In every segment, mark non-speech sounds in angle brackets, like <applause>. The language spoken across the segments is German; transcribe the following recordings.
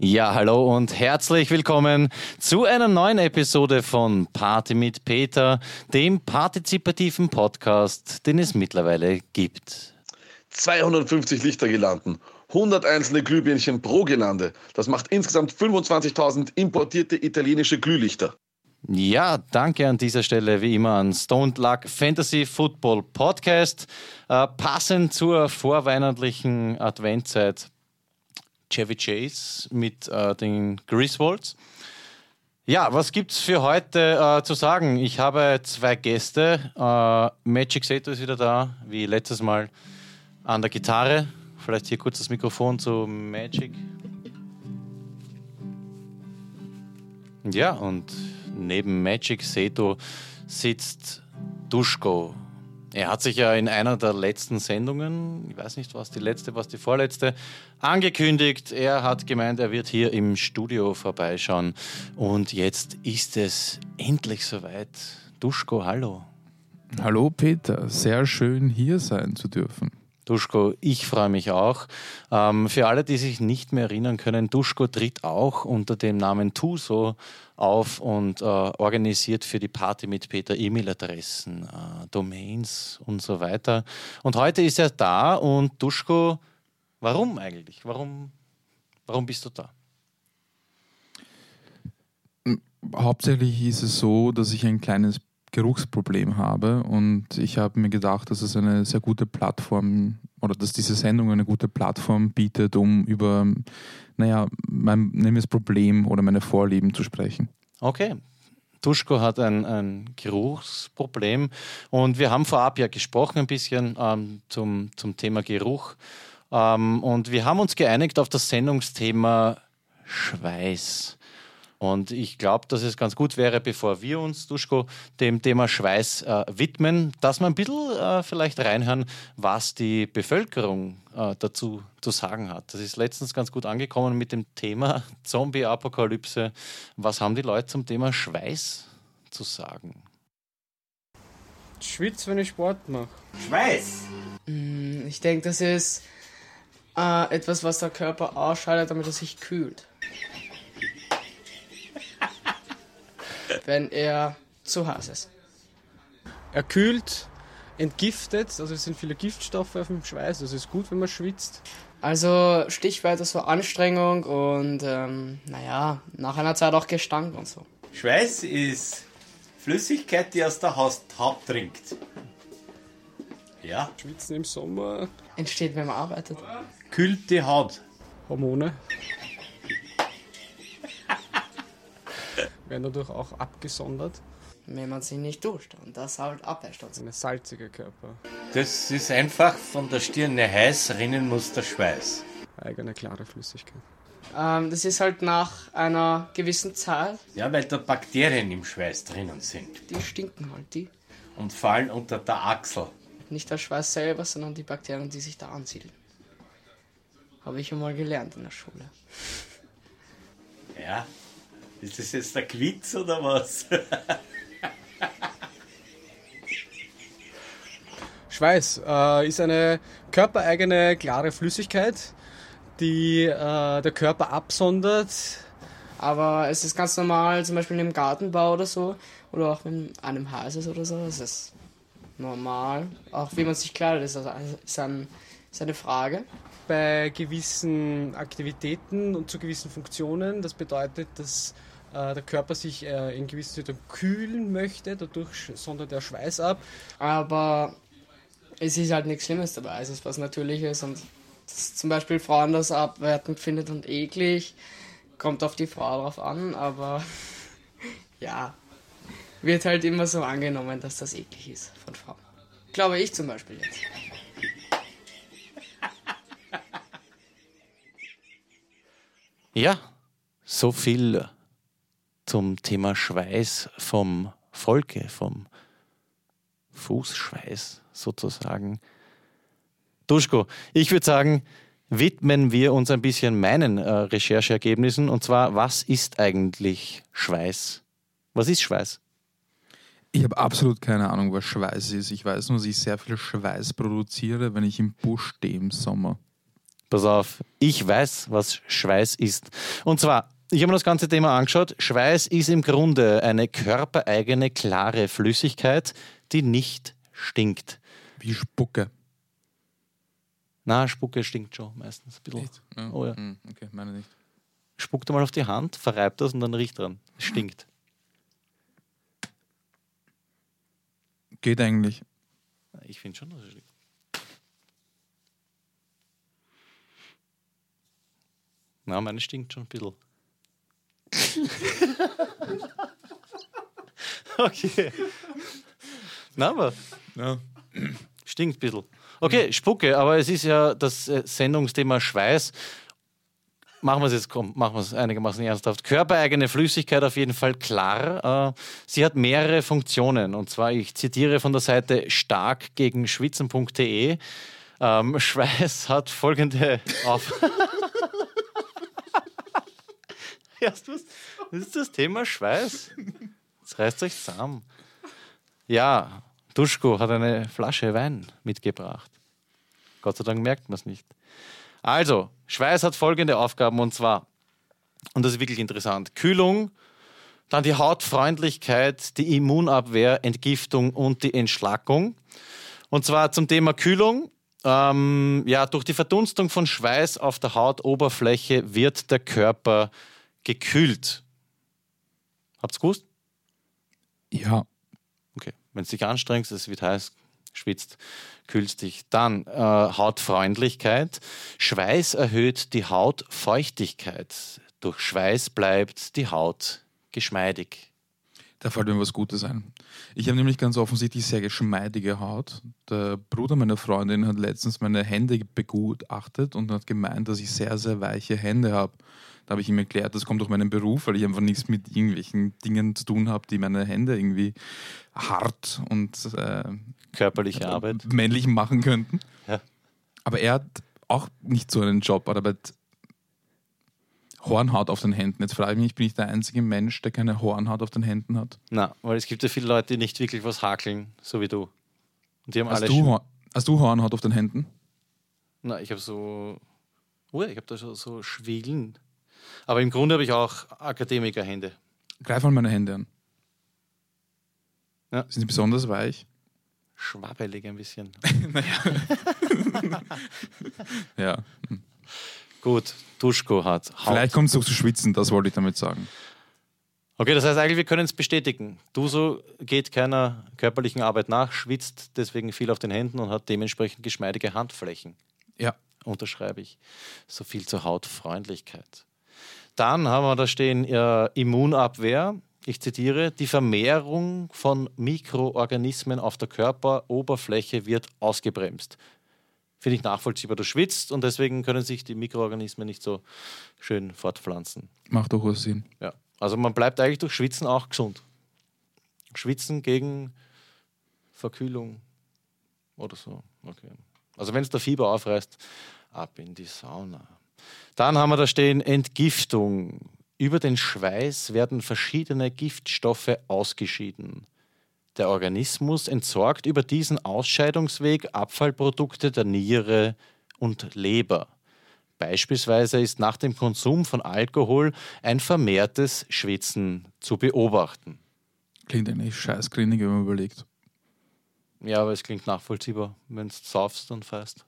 Ja, hallo und herzlich willkommen zu einer neuen Episode von Party mit Peter, dem partizipativen Podcast, den es mittlerweile gibt. 250 Lichter gelanden, 100 einzelne Glühbirnchen pro Gelande. Das macht insgesamt 25.000 importierte italienische Glühlichter. Ja, danke an dieser Stelle wie immer an Stoned Luck Fantasy Football Podcast. Äh, passend zur vorweihnachtlichen Adventzeit Chevy Chase mit äh, den Griswolds. Ja, was gibt es für heute äh, zu sagen? Ich habe zwei Gäste. Äh, Magic Seto ist wieder da, wie letztes Mal an der Gitarre. Vielleicht hier kurz das Mikrofon zu Magic. Ja, und neben Magic Seto sitzt Duschko. Er hat sich ja in einer der letzten Sendungen, ich weiß nicht, was die letzte, was die vorletzte, angekündigt. Er hat gemeint, er wird hier im Studio vorbeischauen. Und jetzt ist es endlich soweit. Duschko, hallo. Hallo Peter, sehr schön hier sein zu dürfen. Duschko, ich freue mich auch. Ähm, für alle, die sich nicht mehr erinnern können, Duschko tritt auch unter dem Namen Tuso auf und äh, organisiert für die Party mit Peter E-Mail-Adressen, äh, Domains und so weiter. Und heute ist er da und Duschko, warum eigentlich? Warum, warum bist du da? Hauptsächlich ist es so, dass ich ein kleines Geruchsproblem habe und ich habe mir gedacht, dass es eine sehr gute Plattform oder dass diese Sendung eine gute Plattform bietet, um über, naja, mein nehmen Problem oder meine Vorlieben zu sprechen. Okay. Duschko hat ein, ein Geruchsproblem und wir haben vorab ja gesprochen ein bisschen ähm, zum, zum Thema Geruch ähm, und wir haben uns geeinigt auf das Sendungsthema Schweiß. Und ich glaube, dass es ganz gut wäre, bevor wir uns, Duschko, dem Thema Schweiß äh, widmen, dass wir ein bisschen äh, vielleicht reinhören, was die Bevölkerung äh, dazu zu sagen hat. Das ist letztens ganz gut angekommen mit dem Thema <laughs> Zombie-Apokalypse. Was haben die Leute zum Thema Schweiß zu sagen? Ich schwitze, wenn ich Sport mache. Schweiß! Mm, ich denke, das ist äh, etwas, was der Körper ausscheidet, damit er sich kühlt. Wenn er zu heiß ist. Er kühlt, entgiftet, also es sind viele Giftstoffe auf dem Schweiß, also es ist gut, wenn man schwitzt. Also Stichwort ist so Anstrengung und ähm, naja, nach einer Zeit auch Gestank und so. Schweiß ist Flüssigkeit, die aus der Haut trinkt. Ja. Schwitzen im Sommer. Entsteht, wenn man arbeitet. Kühlt die Haut. Hormone. Werden dadurch auch abgesondert. Wenn man sich nicht duscht und das halt abwäscht. Ein salziger Körper. Das ist einfach von der Stirne heiß, rinnen muss der Schweiß. Eigene klare Flüssigkeit. Ähm, das ist halt nach einer gewissen Zeit. Ja, weil da Bakterien im Schweiß drinnen sind. Die stinken halt, die. Und fallen unter der Achsel. Nicht der Schweiß selber, sondern die Bakterien, die sich da ansiedeln. Habe ich einmal gelernt in der Schule. Ja, ist das jetzt der Quiz oder was? <laughs> Schweiß äh, ist eine körpereigene klare Flüssigkeit, die äh, der Körper absondert. Aber es ist ganz normal, zum Beispiel im Gartenbau oder so, oder auch wenn einem ist oder so, es ist normal. Auch wie man sich kleidet, ist, also, ist, ein, ist eine Frage. Bei gewissen Aktivitäten und zu gewissen Funktionen, das bedeutet, dass äh, der Körper sich äh, in gewissen Situationen kühlen möchte, dadurch sondert der Schweiß ab. Aber es ist halt nichts Schlimmes dabei, es ist was Natürliches und zum Beispiel Frauen das abwertend findet und eklig, kommt auf die Frau drauf an, aber <laughs> ja, wird halt immer so angenommen, dass das eklig ist von Frauen. Glaube ich zum Beispiel jetzt. Ja, so viel zum Thema Schweiß vom Volke, vom Fußschweiß sozusagen. Duschko, ich würde sagen, widmen wir uns ein bisschen meinen äh, Rechercheergebnissen und zwar, was ist eigentlich Schweiß? Was ist Schweiß? Ich habe absolut keine Ahnung, was Schweiß ist. Ich weiß nur, dass ich sehr viel Schweiß produziere, wenn ich im Busch stehe im Sommer. Pass auf, ich weiß, was Schweiß ist. Und zwar, ich habe mir das ganze Thema angeschaut. Schweiß ist im Grunde eine körpereigene, klare Flüssigkeit, die nicht stinkt. Wie Spucke. Na, Spucke stinkt schon meistens ein bisschen. Ja. Oh ja. Hm, Okay, meine nicht. Spuckt mal auf die Hand, verreibt das und dann riecht dran. Es stinkt. Geht eigentlich. Ich finde schon, dass es stinkt. Na, meine stinkt schon ein bisschen. <laughs> okay. Na, aber Ja. stinkt ein bisschen. Okay, Spucke, aber es ist ja das äh, Sendungsthema Schweiß. Machen wir es jetzt, komm, machen wir es einigermaßen ernsthaft. Körpereigene Flüssigkeit auf jeden Fall klar. Äh, sie hat mehrere Funktionen. Und zwar, ich zitiere von der Seite stark gegen schwitzen.de. Ähm, <laughs> Schweiß hat folgende auf. <laughs> <laughs> Du was? Das ist das Thema Schweiß. Jetzt reißt euch zusammen. Ja, Duschko hat eine Flasche Wein mitgebracht. Gott sei Dank merkt man es nicht. Also, Schweiß hat folgende Aufgaben und zwar, und das ist wirklich interessant: Kühlung, dann die Hautfreundlichkeit, die Immunabwehr, Entgiftung und die Entschlackung. Und zwar zum Thema Kühlung. Ähm, ja, durch die Verdunstung von Schweiß auf der Hautoberfläche wird der Körper gekühlt. Habt's gewusst? Ja. Okay. Wenn du dich anstrengst, es wird heiß, schwitzt, kühlst dich. Dann äh, Hautfreundlichkeit. Schweiß erhöht die Hautfeuchtigkeit. Durch Schweiß bleibt die Haut geschmeidig. Da fällt mir was Gutes ein. Ich habe nämlich ganz offensichtlich sehr geschmeidige Haut. Der Bruder meiner Freundin hat letztens meine Hände begutachtet und hat gemeint, dass ich sehr, sehr weiche Hände habe. Da habe ich ihm erklärt, das kommt durch meinen Beruf, weil ich einfach nichts mit irgendwelchen Dingen zu tun habe, die meine Hände irgendwie hart und äh, Körperliche Arbeit. männlich machen könnten. Ja. Aber er hat auch nicht so einen Job, aber Hornhaut auf den Händen. Jetzt frage ich mich, bin ich der einzige Mensch, der keine Hornhaut auf den Händen hat? Na, weil es gibt ja viele Leute, die nicht wirklich was hakeln, so wie du. Und die haben Hast alle. du, hast du Hornhaut auf den Händen? Na, ich habe so. Oh, ich habe da so, so Schwiegeln. Aber im Grunde habe ich auch Akademikerhände. Greif mal meine Hände an. Ja. Sind sie besonders weich? Schwabbelig ein bisschen. <laughs> <laughs> Ja. Gut, Duschko hat Haut. Vielleicht kommt es auch zu schwitzen, das wollte ich damit sagen. Okay, das heißt eigentlich, wir können es bestätigen. Duso geht keiner körperlichen Arbeit nach, schwitzt deswegen viel auf den Händen und hat dementsprechend geschmeidige Handflächen. Ja. Unterschreibe ich. So viel zur Hautfreundlichkeit. Dann haben wir da stehen äh, Immunabwehr. Ich zitiere, die Vermehrung von Mikroorganismen auf der Körperoberfläche wird ausgebremst. Finde ich nachvollziehbar. Du schwitzt und deswegen können sich die Mikroorganismen nicht so schön fortpflanzen. Macht doch was Sinn. Ja. Also man bleibt eigentlich durch Schwitzen auch gesund. Schwitzen gegen Verkühlung oder so. Okay. Also wenn es der Fieber aufreißt, ab in die Sauna. Dann haben wir da stehen Entgiftung. Über den Schweiß werden verschiedene Giftstoffe ausgeschieden. Der Organismus entsorgt über diesen Ausscheidungsweg Abfallprodukte der Niere und Leber. Beispielsweise ist nach dem Konsum von Alkohol ein vermehrtes Schwitzen zu beobachten. Klingt eigentlich scheißgrinig, wenn man überlegt. Ja, aber es klingt nachvollziehbar, wenn du saufst und feist.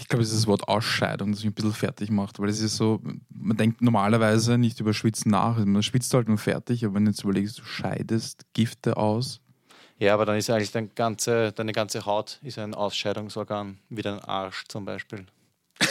Ich glaube, es ist das Wort Ausscheidung, das mich ein bisschen fertig macht, weil es ist so, man denkt normalerweise nicht über Schwitzen nach. Man schwitzt halt nur fertig, aber wenn du jetzt überlegst, du scheidest Gifte aus. Ja, aber dann ist eigentlich dein ganze, deine ganze Haut ist ein Ausscheidungsorgan, wie dein Arsch zum Beispiel. <laughs>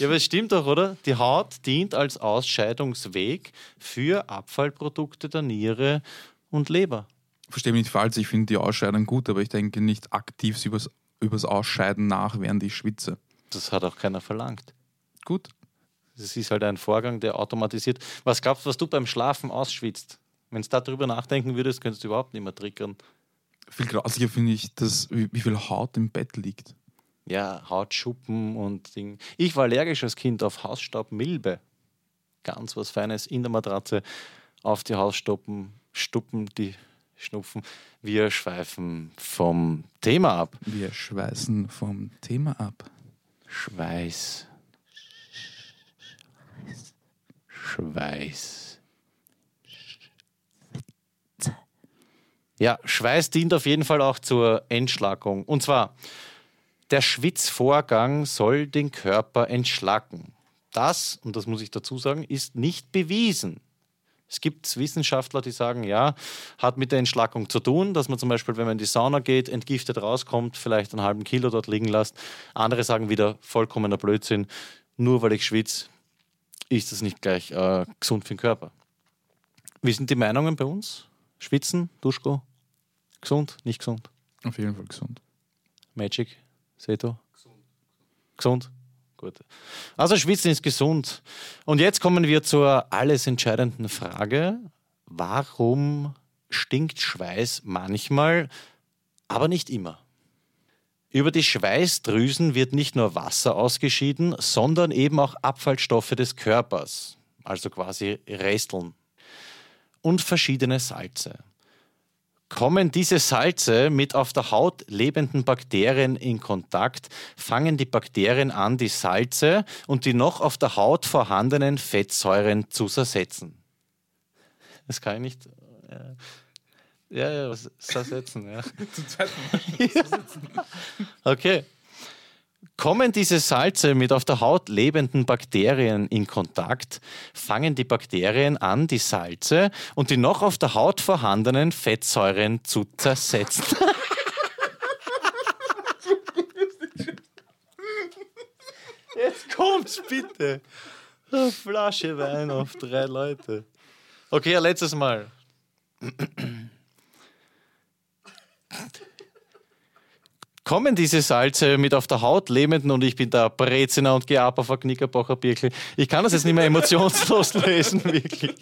ja, aber es stimmt doch, oder? Die Haut dient als Ausscheidungsweg für Abfallprodukte der Niere und Leber. Verstehe mich nicht falsch, ich finde die Ausscheidung gut, aber ich denke nicht aktiv übers, übers Ausscheiden nach, während ich schwitze. Das hat auch keiner verlangt. Gut. Das ist halt ein Vorgang, der automatisiert. Was glaubst du, was du beim Schlafen ausschwitzt? Wenn du darüber nachdenken würdest, könntest du überhaupt nicht mehr triggern. Viel grauslicher finde ich, dass, wie, viel Haut im Bett liegt. Ja, Hautschuppen und Ding. Ich war allergisch als Kind auf Hausstaubmilbe. Ganz was Feines in der Matratze auf die Hausstuppen, Stuppen, die Schnupfen. Wir schweifen vom Thema ab. Wir schweißen vom Thema ab. Schweiß. Schweiß. Ja, Schweiß dient auf jeden Fall auch zur Entschlackung. Und zwar, der Schwitzvorgang soll den Körper entschlacken. Das, und das muss ich dazu sagen, ist nicht bewiesen. Es gibt Wissenschaftler, die sagen, ja, hat mit der Entschlackung zu tun, dass man zum Beispiel, wenn man in die Sauna geht, entgiftet rauskommt, vielleicht einen halben Kilo dort liegen lässt. Andere sagen wieder, vollkommener Blödsinn, nur weil ich schwitze, ist das nicht gleich äh, gesund für den Körper. Wie sind die Meinungen bei uns? Schwitzen, Duschko? Gesund, nicht gesund? Auf jeden Fall gesund. Magic, Seto? Gesund. Gesund? Gut. Also Schwitzen ist gesund. Und jetzt kommen wir zur alles entscheidenden Frage. Warum stinkt Schweiß manchmal, aber nicht immer? Über die Schweißdrüsen wird nicht nur Wasser ausgeschieden, sondern eben auch Abfallstoffe des Körpers, also quasi Resteln und verschiedene Salze. Kommen diese Salze mit auf der Haut lebenden Bakterien in Kontakt, fangen die Bakterien an, die Salze und die noch auf der Haut vorhandenen Fettsäuren zu zersetzen. Das kann ich nicht. Äh, ja, ja, was zersetzen, ja. Zum zweiten Mal. okay. Kommen diese Salze mit auf der Haut lebenden Bakterien in Kontakt, fangen die Bakterien an, die Salze und die noch auf der Haut vorhandenen Fettsäuren zu zersetzen. <laughs> Jetzt kommt's bitte. Eine Flasche Wein auf drei Leute. Okay, letztes Mal. Kommen diese Salze mit auf der Haut lebenden und ich bin der Breziner und ein Knickerbacher Birkel. Ich kann das jetzt nicht mehr emotionslos <laughs> lesen, wirklich.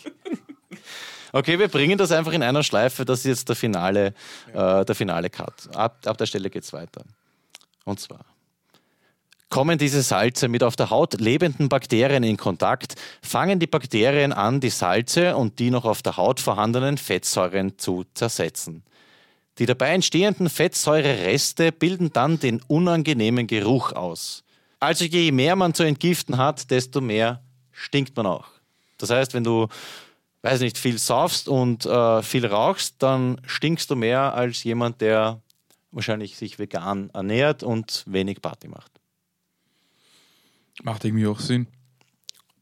Okay, wir bringen das einfach in einer Schleife. Das ist jetzt der finale, äh, der finale Cut. Ab, ab der Stelle geht es weiter. Und zwar kommen diese Salze mit auf der Haut lebenden Bakterien in Kontakt, fangen die Bakterien an, die Salze und die noch auf der Haut vorhandenen Fettsäuren zu zersetzen. Die dabei entstehenden Fettsäurereste bilden dann den unangenehmen Geruch aus. Also je mehr man zu entgiften hat, desto mehr stinkt man auch. Das heißt, wenn du, weiß nicht, viel saufst und äh, viel rauchst, dann stinkst du mehr als jemand, der wahrscheinlich sich vegan ernährt und wenig Party macht. Macht irgendwie auch Sinn.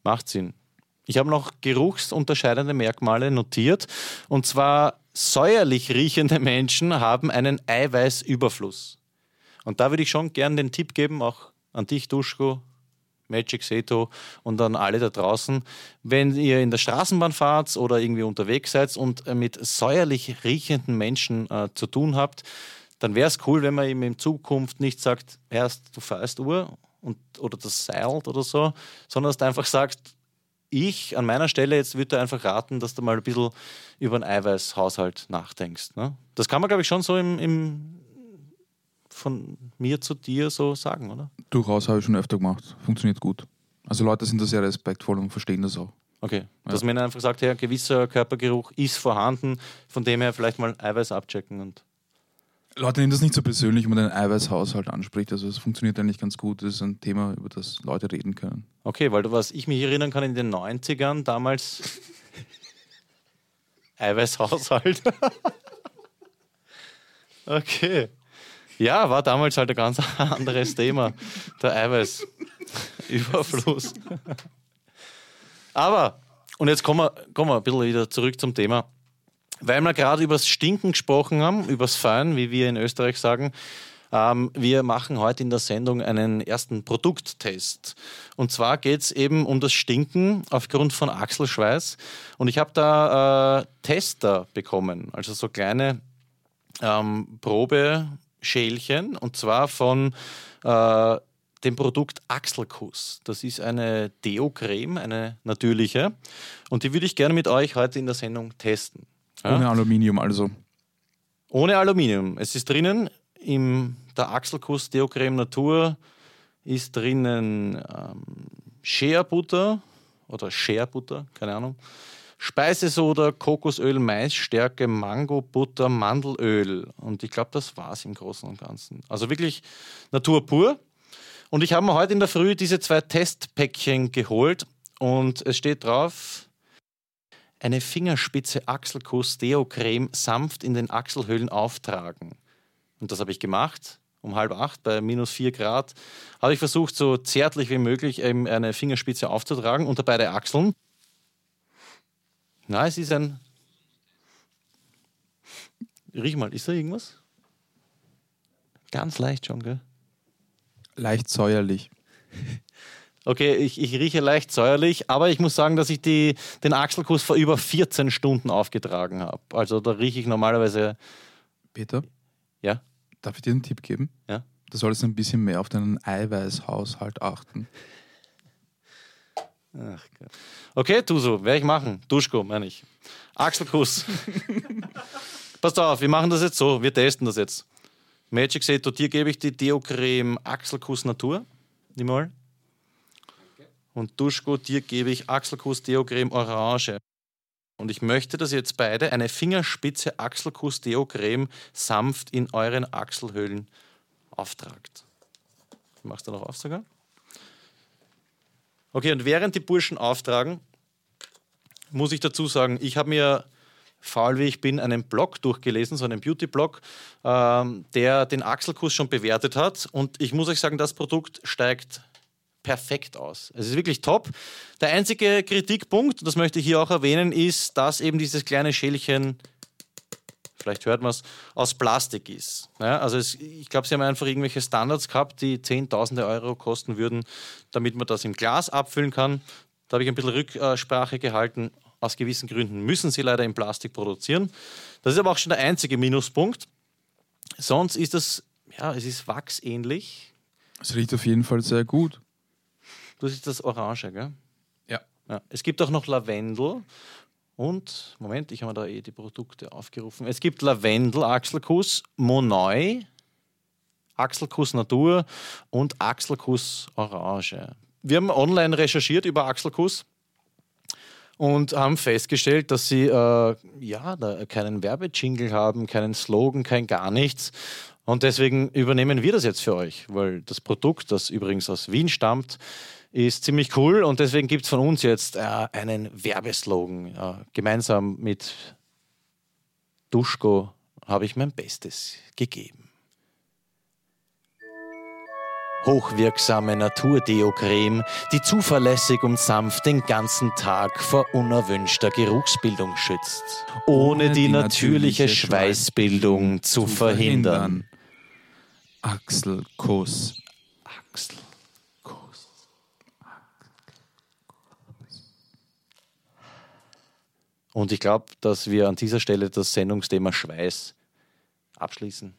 Macht Sinn. Ich habe noch geruchsunterscheidende Merkmale notiert. Und zwar säuerlich riechende Menschen haben einen Eiweißüberfluss. Und da würde ich schon gern den Tipp geben, auch an dich, Duschko, Magic Seto und an alle da draußen, wenn ihr in der Straßenbahn fahrt oder irgendwie unterwegs seid und mit säuerlich riechenden Menschen äh, zu tun habt, dann wäre es cool, wenn man ihm in Zukunft nicht sagt, erst du fährst Uhr und, oder das seilt oder so, sondern dass du einfach sagst, ich an meiner Stelle jetzt würde einfach raten, dass du mal ein bisschen über einen Eiweißhaushalt nachdenkst. Ne? Das kann man, glaube ich, schon so im, im, von mir zu dir so sagen, oder? Durchaus habe ich schon öfter gemacht. Funktioniert gut. Also Leute sind da sehr respektvoll und verstehen das auch. Okay, ja. dass man einfach sagt, ja, gewisser Körpergeruch ist vorhanden, von dem her vielleicht mal Eiweiß abchecken und Leute nehmen das nicht so persönlich, wenn man den Eiweißhaushalt anspricht. Also es funktioniert eigentlich ganz gut. Das ist ein Thema, über das Leute reden können. Okay, weil du was ich mich erinnern kann in den 90ern damals <laughs> Eiweißhaushalt. <laughs> okay. Ja, war damals halt ein ganz anderes Thema. Der Eiweißüberfluss. <laughs> Aber, und jetzt kommen wir, kommen wir ein bisschen wieder zurück zum Thema weil wir gerade über das Stinken gesprochen haben, über das Fein, wie wir in Österreich sagen. Ähm, wir machen heute in der Sendung einen ersten Produkttest. Und zwar geht es eben um das Stinken aufgrund von Achselschweiß. Und ich habe da äh, Tester bekommen, also so kleine ähm, Probeschälchen, und zwar von äh, dem Produkt Achselkuss. Das ist eine Deo-Creme, eine natürliche. Und die würde ich gerne mit euch heute in der Sendung testen. Ja? Ohne Aluminium also. Ohne Aluminium. Es ist drinnen in der Achselkuss Deocreme Natur ist drinnen ähm, Shea Butter oder Shea Butter, keine Ahnung. Speisesoda, Kokosöl, Maisstärke, Mango, Butter, Mandelöl. Und ich glaube, das war es im Großen und Ganzen. Also wirklich Natur pur. Und ich habe mir heute in der Früh diese zwei Testpäckchen geholt und es steht drauf, eine Fingerspitze Achselkuss Deo Creme sanft in den Achselhöhlen auftragen. Und das habe ich gemacht. Um halb acht bei minus vier Grad habe ich versucht, so zärtlich wie möglich eben eine Fingerspitze aufzutragen unter beide Achseln. Na, es ist ein. Riech mal, ist da irgendwas? Ganz leicht schon, gell? Leicht säuerlich. <laughs> Okay, ich, ich rieche leicht säuerlich, aber ich muss sagen, dass ich die, den Achselkuss vor über 14 Stunden aufgetragen habe. Also da rieche ich normalerweise. Peter, Ja? darf ich dir einen Tipp geben? Ja. Du solltest ein bisschen mehr auf deinen Eiweißhaushalt achten. Ach Gott. Okay, tu so, werde ich machen. Duschko, meine ich. Achselkuss. <laughs> Passt auf, wir machen das jetzt so, wir testen das jetzt. Magic Seto, dir gebe ich die Deo-Creme Achselkuss Natur. Nimm mal. Und Duschko, dir gebe ich Achselkuss Deo-Creme Orange. Und ich möchte, dass ihr jetzt beide eine Fingerspitze Achselkuss Deo-Creme sanft in euren Achselhöhlen auftragt. Machst du noch auf sogar? Okay, und während die Burschen auftragen, muss ich dazu sagen, ich habe mir, faul wie ich bin, einen Blog durchgelesen, so einen Beauty-Blog, ähm, der den Achselkuss schon bewertet hat. Und ich muss euch sagen, das Produkt steigt perfekt aus. Es ist wirklich top. Der einzige Kritikpunkt, das möchte ich hier auch erwähnen, ist, dass eben dieses kleine Schälchen vielleicht hört man es, aus Plastik ist. Ja, also es, ich glaube, sie haben einfach irgendwelche Standards gehabt, die Zehntausende Euro kosten würden, damit man das im Glas abfüllen kann. Da habe ich ein bisschen Rücksprache gehalten. Aus gewissen Gründen müssen sie leider in Plastik produzieren. Das ist aber auch schon der einzige Minuspunkt. Sonst ist das, ja, es ist wachsähnlich. Es riecht auf jeden Fall sehr gut. Das ist das Orange, gell? Ja. Ja. Es gibt auch noch Lavendel und, Moment, ich habe mir da eh die Produkte aufgerufen. Es gibt Lavendel, Achselkuss, Monoi, Achselkuss Natur und Achselkuss Orange. Wir haben online recherchiert über Achselkuss und haben festgestellt, dass sie äh, ja, da keinen Werbejingle haben, keinen Slogan, kein gar nichts. Und deswegen übernehmen wir das jetzt für euch, weil das Produkt, das übrigens aus Wien stammt, ist ziemlich cool und deswegen gibt es von uns jetzt äh, einen Werbeslogan. Äh, gemeinsam mit Duschko habe ich mein Bestes gegeben. Hochwirksame Naturdeo-Creme, die zuverlässig und sanft den ganzen Tag vor unerwünschter Geruchsbildung schützt, ohne die natürliche Schweißbildung zu verhindern. Achselkuss. Axel. Und ich glaube, dass wir an dieser Stelle das Sendungsthema Schweiß abschließen.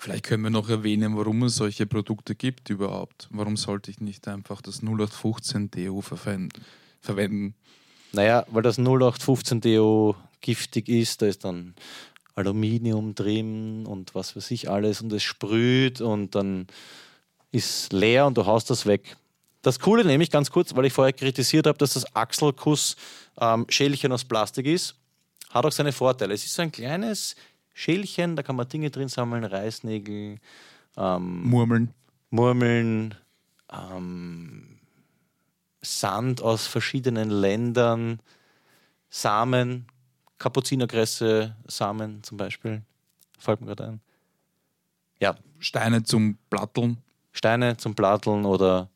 Vielleicht können wir noch erwähnen, warum es solche Produkte gibt überhaupt. Warum sollte ich nicht einfach das 0815 Deo verwenden? Naja, weil das 0815 Deo giftig ist, da ist dann Aluminium drin und was weiß ich alles und es sprüht und dann ist leer und du haust das weg. Das Coole nämlich, ganz kurz, weil ich vorher kritisiert habe, dass das Achselkuss ähm, Schälchen aus Plastik ist, hat auch seine Vorteile. Es ist so ein kleines Schälchen, da kann man Dinge drin sammeln, Reißnägel, ähm, Murmeln. Murmeln, ähm, Sand aus verschiedenen Ländern, Samen, Kapuzinerkresse, Samen zum Beispiel, fällt mir gerade ein. Ja, Steine zum Platteln. Steine zum Platteln oder,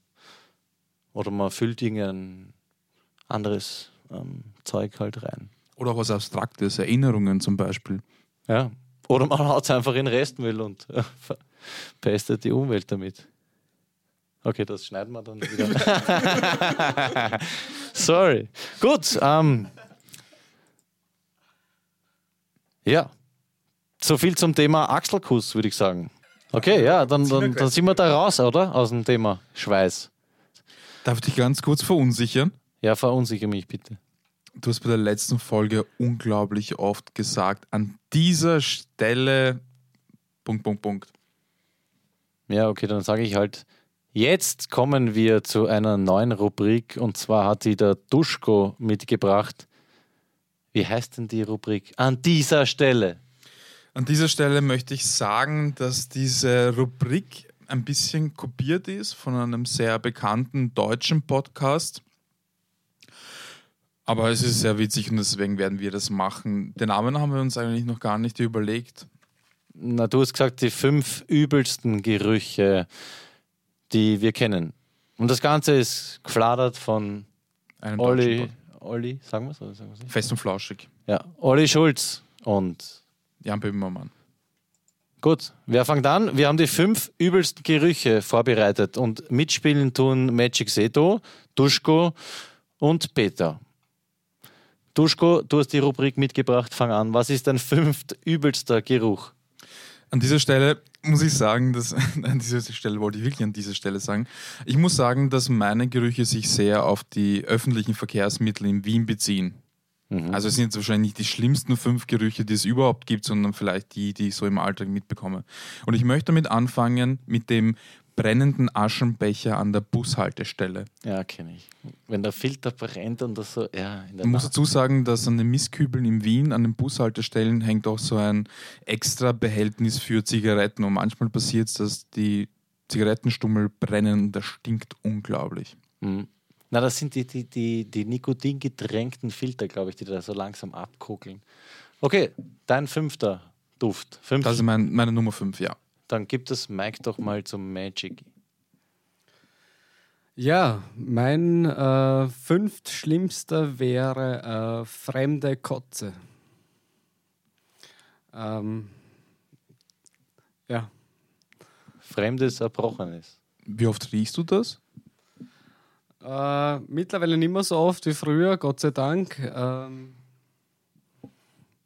oder man füllt irgendein anderes ähm, Zeug halt rein. Oder was Abstraktes, Erinnerungen zum Beispiel. Ja. Oder man haut es einfach in Restmüll und äh, verpestet die Umwelt damit. Okay, das schneiden wir dann wieder. <laughs> Sorry. Gut. Ähm, ja. So viel zum Thema Achselkuss, würde ich sagen. Okay, ja, dann, dann, dann sind wir da raus, oder? Aus dem Thema Schweiß. Darf ich dich ganz kurz verunsichern? Ja, verunsichere mich bitte. Du hast bei der letzten Folge unglaublich oft gesagt, an dieser Stelle. Punkt, Punkt, Punkt. Ja, okay, dann sage ich halt, jetzt kommen wir zu einer neuen Rubrik und zwar hat die der Duschko mitgebracht. Wie heißt denn die Rubrik an dieser Stelle? An dieser Stelle möchte ich sagen, dass diese Rubrik ein bisschen kopiert ist von einem sehr bekannten deutschen Podcast. Aber es ist sehr witzig und deswegen werden wir das machen. Den Namen haben wir uns eigentlich noch gar nicht überlegt. Na, du hast gesagt, die fünf übelsten Gerüche, die wir kennen. Und das Ganze ist gefladert von deutschen Olli, Olli, sagen wir es? Fest und flauschig. Ja, Olli Schulz. Und Jan Böhmermann. Gut, wer fängt an? Wir haben die fünf übelsten Gerüche vorbereitet und mitspielen tun Magic Seto, Duschko und Peter. Duschko, du hast die Rubrik mitgebracht, fang an. Was ist dein fünft übelster Geruch? An dieser Stelle muss ich sagen, dass <laughs> an dieser Stelle wollte ich wirklich an dieser Stelle sagen. Ich muss sagen, dass meine Gerüche sich sehr auf die öffentlichen Verkehrsmittel in Wien beziehen. Also es sind jetzt wahrscheinlich nicht die schlimmsten fünf Gerüche, die es überhaupt gibt, sondern vielleicht die, die ich so im Alltag mitbekomme. Und ich möchte damit anfangen mit dem brennenden Aschenbecher an der Bushaltestelle. Ja, kenne ich. Wenn der Filter brennt und das so, ja, in der Man muss dazu sagen, dass an den Mistkübeln in Wien, an den Bushaltestellen, hängt auch so ein extra Behältnis für Zigaretten. Und manchmal passiert es, dass die Zigarettenstummel brennen und das stinkt unglaublich. Mhm. Na, das sind die, die, die, die nikotingetränkten Filter, glaube ich, die da so langsam abkugeln. Okay, dein fünfter Duft. Fünf, Das ist mein, meine Nummer 5, ja. dann gibt es Mike doch mal zum Magic. Ja, mein äh, fünft schlimmster wäre äh, fremde Kotze. Ähm, ja, Fremdes, Erbrochenes. Wie oft riechst du das? Äh, mittlerweile nicht mehr so oft wie früher, Gott sei Dank. Ähm,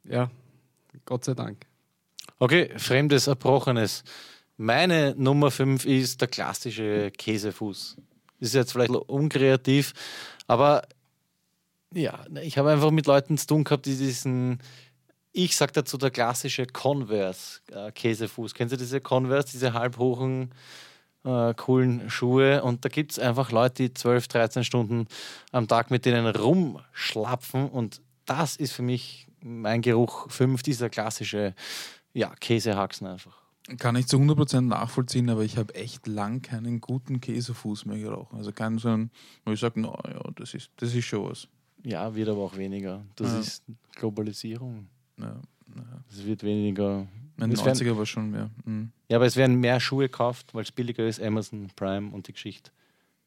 ja, Gott sei Dank. Okay, Fremdes, Erbrochenes. Meine Nummer 5 ist der klassische Käsefuß. Ist jetzt vielleicht unkreativ, aber ja, ich habe einfach mit Leuten zu tun gehabt, die diesen, ich sag dazu der klassische Converse äh. Kennen Sie diese Converse, diese halbhochen, äh, coolen Schuhe? Und da gibt es einfach Leute, die 12, 13 Stunden am Tag mit denen rumschlapfen und das ist für mich mein Geruch 5, dieser klassische ja, Käsehaxen einfach. Kann ich zu 100% nachvollziehen, aber ich habe echt lang keinen guten Käsefuß mehr gerochen. Also keinen so einen, wo ich sage, no, ja, das ist, das ist schon was. Ja, wird aber auch weniger. Das Ja. ist Globalisierung. Ja, Es wird weniger. Mein Es werden, 90er war schon mehr. Mhm. ja, aber es werden mehr Schuhe gekauft, weil es billiger ist. Amazon, Prime und die Geschichte.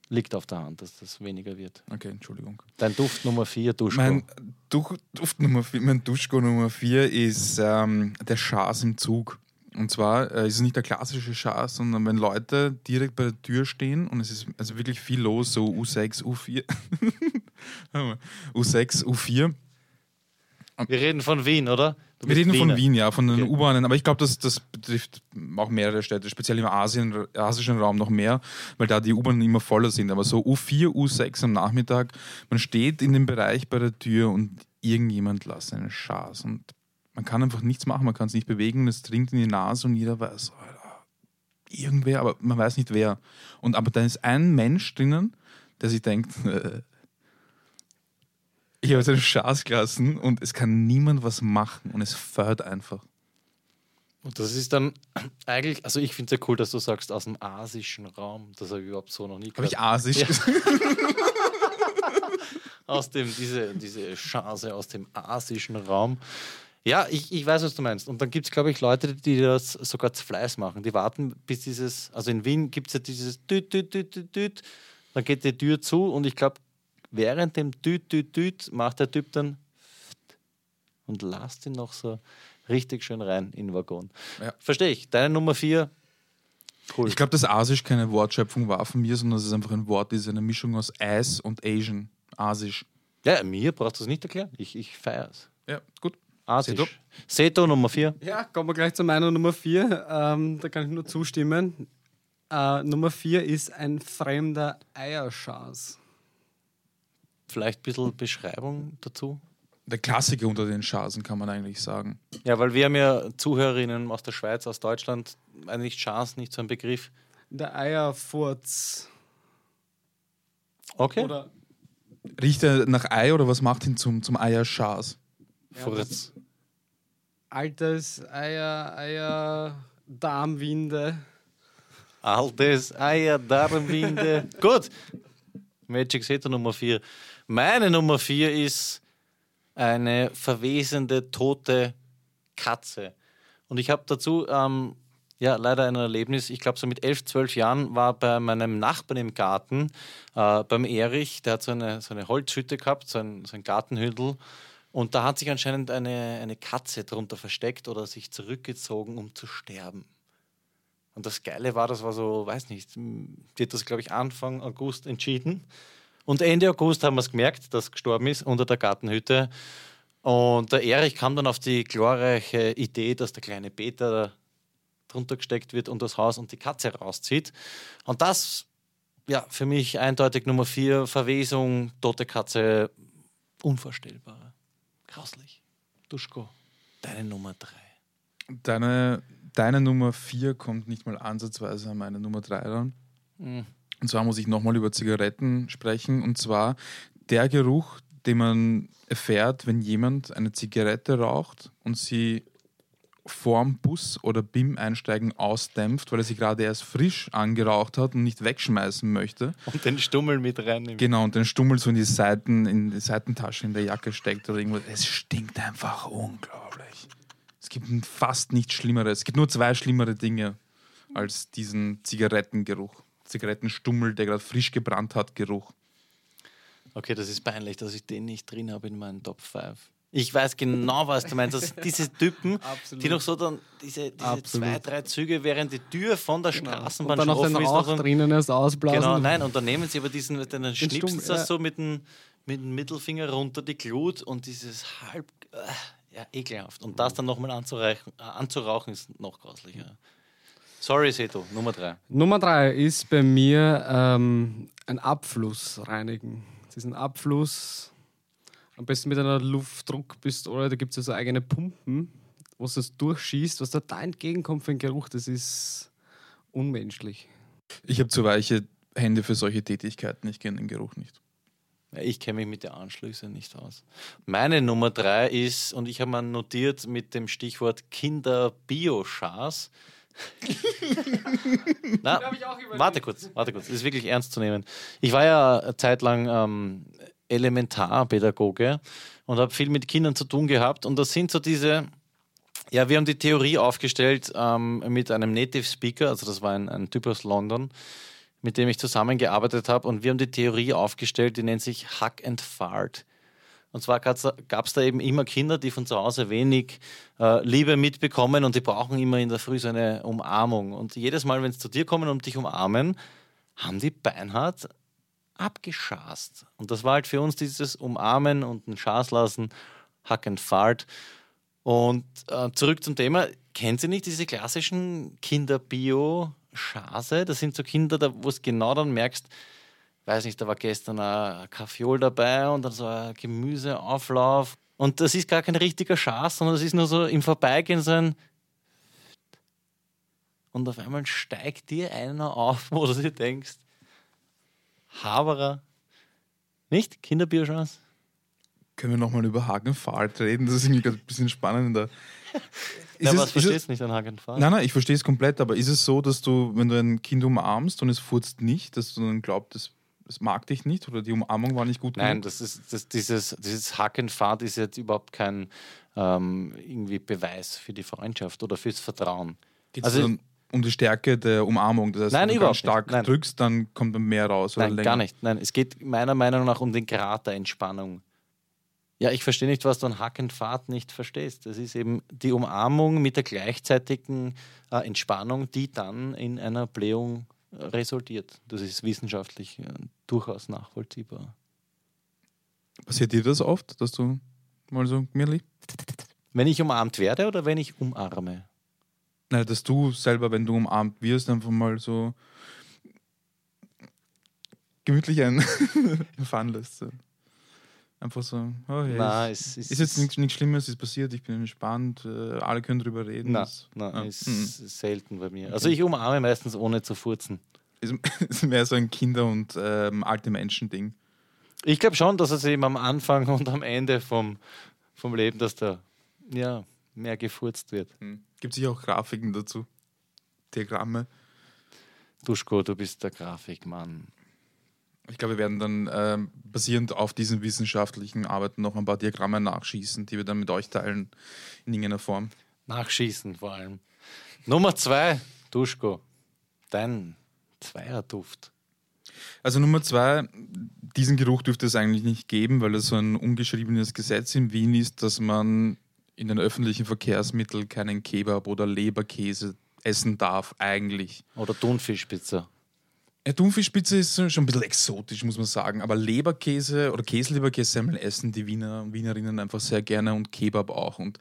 Liegt auf der Hand, dass das weniger wird. Okay, Entschuldigung. Dein Duft Nummer 4, Duschko. Mein, Duch, Duft Nummer vier, mein Duschko Nummer 4 ist ähm, der Schaß im Zug. Und zwar äh, ist es nicht der klassische Schaß, sondern wenn Leute direkt bei der Tür stehen und es ist also wirklich viel los, so U6, U4, U6, U4. Wir reden von Wien, oder? Wir reden von Wiener. Wien, ja, von den Okay. U-Bahnen, aber ich glaube, das, das betrifft auch mehrere Städte, speziell im Asien, asischen Raum noch mehr, weil da die U-Bahnen immer voller sind. Aber so U4, U6 am Nachmittag, man steht in dem Bereich bei der Tür und irgendjemand lässt einen Schaß und man kann einfach nichts machen, man kann es nicht bewegen, es dringt in die Nase und jeder weiß, Alter, irgendwer, aber man weiß nicht wer. Und aber da ist ein Mensch drinnen, der sich denkt, <laughs> ich habe jetzt einen Schaß gelassen und es kann niemand was machen und es fährt einfach. Und das ist dann eigentlich, also ich finde es ja cool, dass du sagst, aus dem asischen Raum. Das habe ich überhaupt so noch nie Habe ich gehört. asisch Ja. gesagt? <laughs> aus dem, diese, diese Chance aus dem asischen Raum. Ja, ich, ich weiß, was du meinst. Und dann gibt es, glaube ich, Leute, die das sogar zu Fleiß machen. Die warten, bis dieses, also in Wien gibt es ja dieses Düt, Düt, Düt, Düt, Düt. Dann geht die Tür zu und ich glaube, während dem Düt, Düt, Düt macht der Typ dann und lasst ihn noch so richtig schön rein in den Waggon. Ja. Verstehe ich. Deine Nummer vier, cool. Ich glaube, dass asisch keine Wortschöpfung war von mir, sondern es ist einfach ein Wort, das ist eine Mischung aus Eis und Asian. Asisch. ja, mir brauchst du es nicht erklären. Ich, ich feiere es. Ja, gut. Asisch. Seto? Seto Nummer vier. Ja, kommen wir gleich zu meiner Nummer 4. Ähm, da kann ich nur zustimmen. Äh, Nummer 4 ist ein fremder Eierschaß. Vielleicht ein bisschen Beschreibung dazu. Der Klassiker unter den Schasen kann man eigentlich sagen. Ja, weil wir haben ja Zuhörerinnen aus der Schweiz, aus Deutschland, eigentlich Chance nicht so ein Begriff. Der Eierfurz. Okay. Oder Riecht er nach Ei oder was macht ihn zum, zum Eierschaß? Furz. Altes Eier, Eier, Darmwinde. Altes Eier, Darmwinde. <laughs> Gut. Magic Setter Nummer 4. Meine Nummer 4 ist eine verwesende, tote Katze. Und ich habe dazu ähm, ja leider ein Erlebnis. Ich glaube, so mit 11, 12 Jahren war bei meinem Nachbarn im Garten, äh, beim Erich, der hat so eine, so eine Holzhütte gehabt, so ein, so ein Gartenhündel. Und da hat sich anscheinend eine, eine Katze drunter versteckt oder sich zurückgezogen, um zu sterben. Und das Geile war, das war so, weiß nicht, hat das, glaube ich, Anfang August entschieden. Und Ende August haben wir es gemerkt, dass gestorben ist unter der Gartenhütte. Und der Erich kam dann auf die glorreiche Idee, dass der kleine Peter drunter gesteckt wird und das Haus und die Katze rauszieht. Und das, ja, für mich eindeutig Nummer vier, Verwesung, tote Katze, unvorstellbar. Grauslich. Duschko, deine Nummer drei. Deine, deine Nummer vier kommt nicht mal ansatzweise an meine Nummer drei ran. Mhm. Und zwar muss ich nochmal über Zigaretten sprechen. Und zwar der Geruch, den man erfährt, wenn jemand eine Zigarette raucht und sie vorm Bus oder BIM einsteigen ausdämpft, weil er sie gerade erst frisch angeraucht hat und nicht wegschmeißen möchte. Und den Stummel mit rein. Genau, und den Stummel so in die Seiten, in die Seitentasche in der Jacke steckt oder irgendwas. Es stinkt einfach unglaublich. Es gibt fast nichts Schlimmeres. Es gibt nur zwei schlimmere Dinge als diesen Zigarettengeruch. Zigarettenstummel, der gerade frisch gebrannt hat, Geruch. Okay, das ist peinlich, dass ich den nicht drin habe in meinen Top 5. Ich weiß genau, was du meinst. Das, diese Typen, die noch so dann diese, diese zwei, drei Züge, während die Tür von der Genau. Straßenbahn und dann noch schon den offen ist. Rauch noch drinnen erst ausblasen. Genau, nein, und dann nehmen sie aber diesen, dann schnipsen Stumm, sie das ja. so mit dem, mit dem Mittelfinger runter die Glut und dieses halb, äh, ja, ekelhaft. Und das dann nochmal anzureichen, äh, anzurauchen ist noch grauslicher. Sorry, Seto, Nummer drei. Nummer drei ist bei mir ähm, ein Abfluss reinigen. Diesen Abfluss am besten mit einer Luftdruckpistole, da gibt es ja so eigene Pumpen, wo es das durchschießt, was da da entgegenkommt für einen Geruch, das ist unmenschlich. Ich habe zu weiche Hände für solche Tätigkeiten. Ich kenne den Geruch nicht. Ja, Ich kenne mich mit den Anschlüssen nicht aus. Meine Nummer drei ist, und ich habe mal notiert mit dem Stichwort Kinder-Bioschars. <laughs> Na, warte kurz, warte kurz, das ist wirklich ernst zu nehmen. Ich war ja eine Zeit lang ähm, Elementarpädagoge und habe viel mit Kindern zu tun gehabt und das sind so diese, ja, wir haben die Theorie aufgestellt ähm, mit einem Native Speaker, also das war ein, ein Typ aus London, mit dem ich zusammengearbeitet habe. Und wir haben die Theorie aufgestellt, die nennt sich Hack and Fart. Und zwar gab es da eben immer Kinder, die von zu Hause wenig äh, Liebe mitbekommen und die brauchen immer in der Früh so eine Umarmung. Und jedes Mal, wenn sie zu dir kommen und dich umarmen, haben die beinhart abgeschast. Und das war halt für uns dieses Umarmen und ein Schaß lassen, Hack and Fart. Und äh, zurück zum Thema, kennt ihr nicht diese klassischen Kinder-Bio-Schase? Das sind so Kinder, wo es genau dann merkst, weiß nicht, da war gestern ein Kaffeeol dabei und dann so ein Gemüseauflauf. Und das ist gar kein richtiger Schaß, sondern das ist nur so im Vorbeigehen so ein. Und auf einmal steigt dir einer auf, wo du dir denkst, Haberer. Nicht? Kinderbiochance? Können wir nochmal über Hagenfahrt reden? Das ist irgendwie gerade ein bisschen spannender. <laughs> Ja, es- ist verstehst es- nicht an Hagenfahrt? Nein, nein, ich verstehe es komplett, aber ist es so, dass du, wenn du ein Kind umarmst und es furzt nicht, dass du dann glaubst, es, es mag dich nicht oder die Umarmung war nicht gut Nein, genug? das ist, das, dieses, dieses Hackenfahrt ist jetzt überhaupt kein ähm, irgendwie Beweis für die Freundschaft oder fürs Vertrauen. Geht es also- dann um die Stärke der Umarmung? Das heißt, Nein, wenn du ganz stark. Nein. drückst, dann kommt dann mehr raus oder Nein, länger. gar nicht. Nein, es geht meiner Meinung nach um den Grad der Entspannung. Ja, ich verstehe nicht, was du an Hackenfahrt nicht verstehst. Das ist eben die Umarmung mit der gleichzeitigen äh, Entspannung, die dann in einer Blähung äh, resultiert. Das ist wissenschaftlich äh, durchaus nachvollziehbar. Passiert dir das oft, dass du mal so, Mirli? Wenn ich umarmt werde oder wenn ich umarme? Nein, dass du selber, wenn du umarmt wirst, einfach mal so gemütlich ein <laughs> fahren lässt. So. Einfach so, oh, ja, Na, ist, es ist jetzt nichts, nichts Schlimmes, ist passiert, ich bin entspannt, äh, alle können drüber reden. Das- na, ah, ist mhm. selten bei mir. Also ich umarme meistens ohne zu furzen. Ist, <laughs> ist mehr so ein Kinder- und ähm, alte Menschen-Ding. Ich glaube schon, dass es eben am Anfang und am Ende vom, vom Leben, dass da ja, mehr gefurzt wird. Hm. Gibt es sicher auch Grafiken dazu? Diagramme? Duschko, du bist der Grafikmann. Ich glaube, wir werden dann ähm, basierend auf diesen wissenschaftlichen Arbeiten noch ein paar Diagramme nachschießen, die wir dann mit euch teilen in irgendeiner Form. Nachschießen vor allem. Nummer zwei, Duschko. Dein Zweierduft. Also Nummer zwei, diesen Geruch dürfte es eigentlich nicht geben, weil es so ein ungeschriebenes Gesetz in Wien ist, dass man in den öffentlichen Verkehrsmitteln keinen Kebab oder Leberkäse essen darf, eigentlich. Oder Thunfischpizza. Ja, Thunfischpizza ist schon ein bisschen exotisch, muss man sagen. Aber Leberkäse oder Käseleberkäse essen die Wiener und Wienerinnen einfach sehr gerne und Kebab auch. Und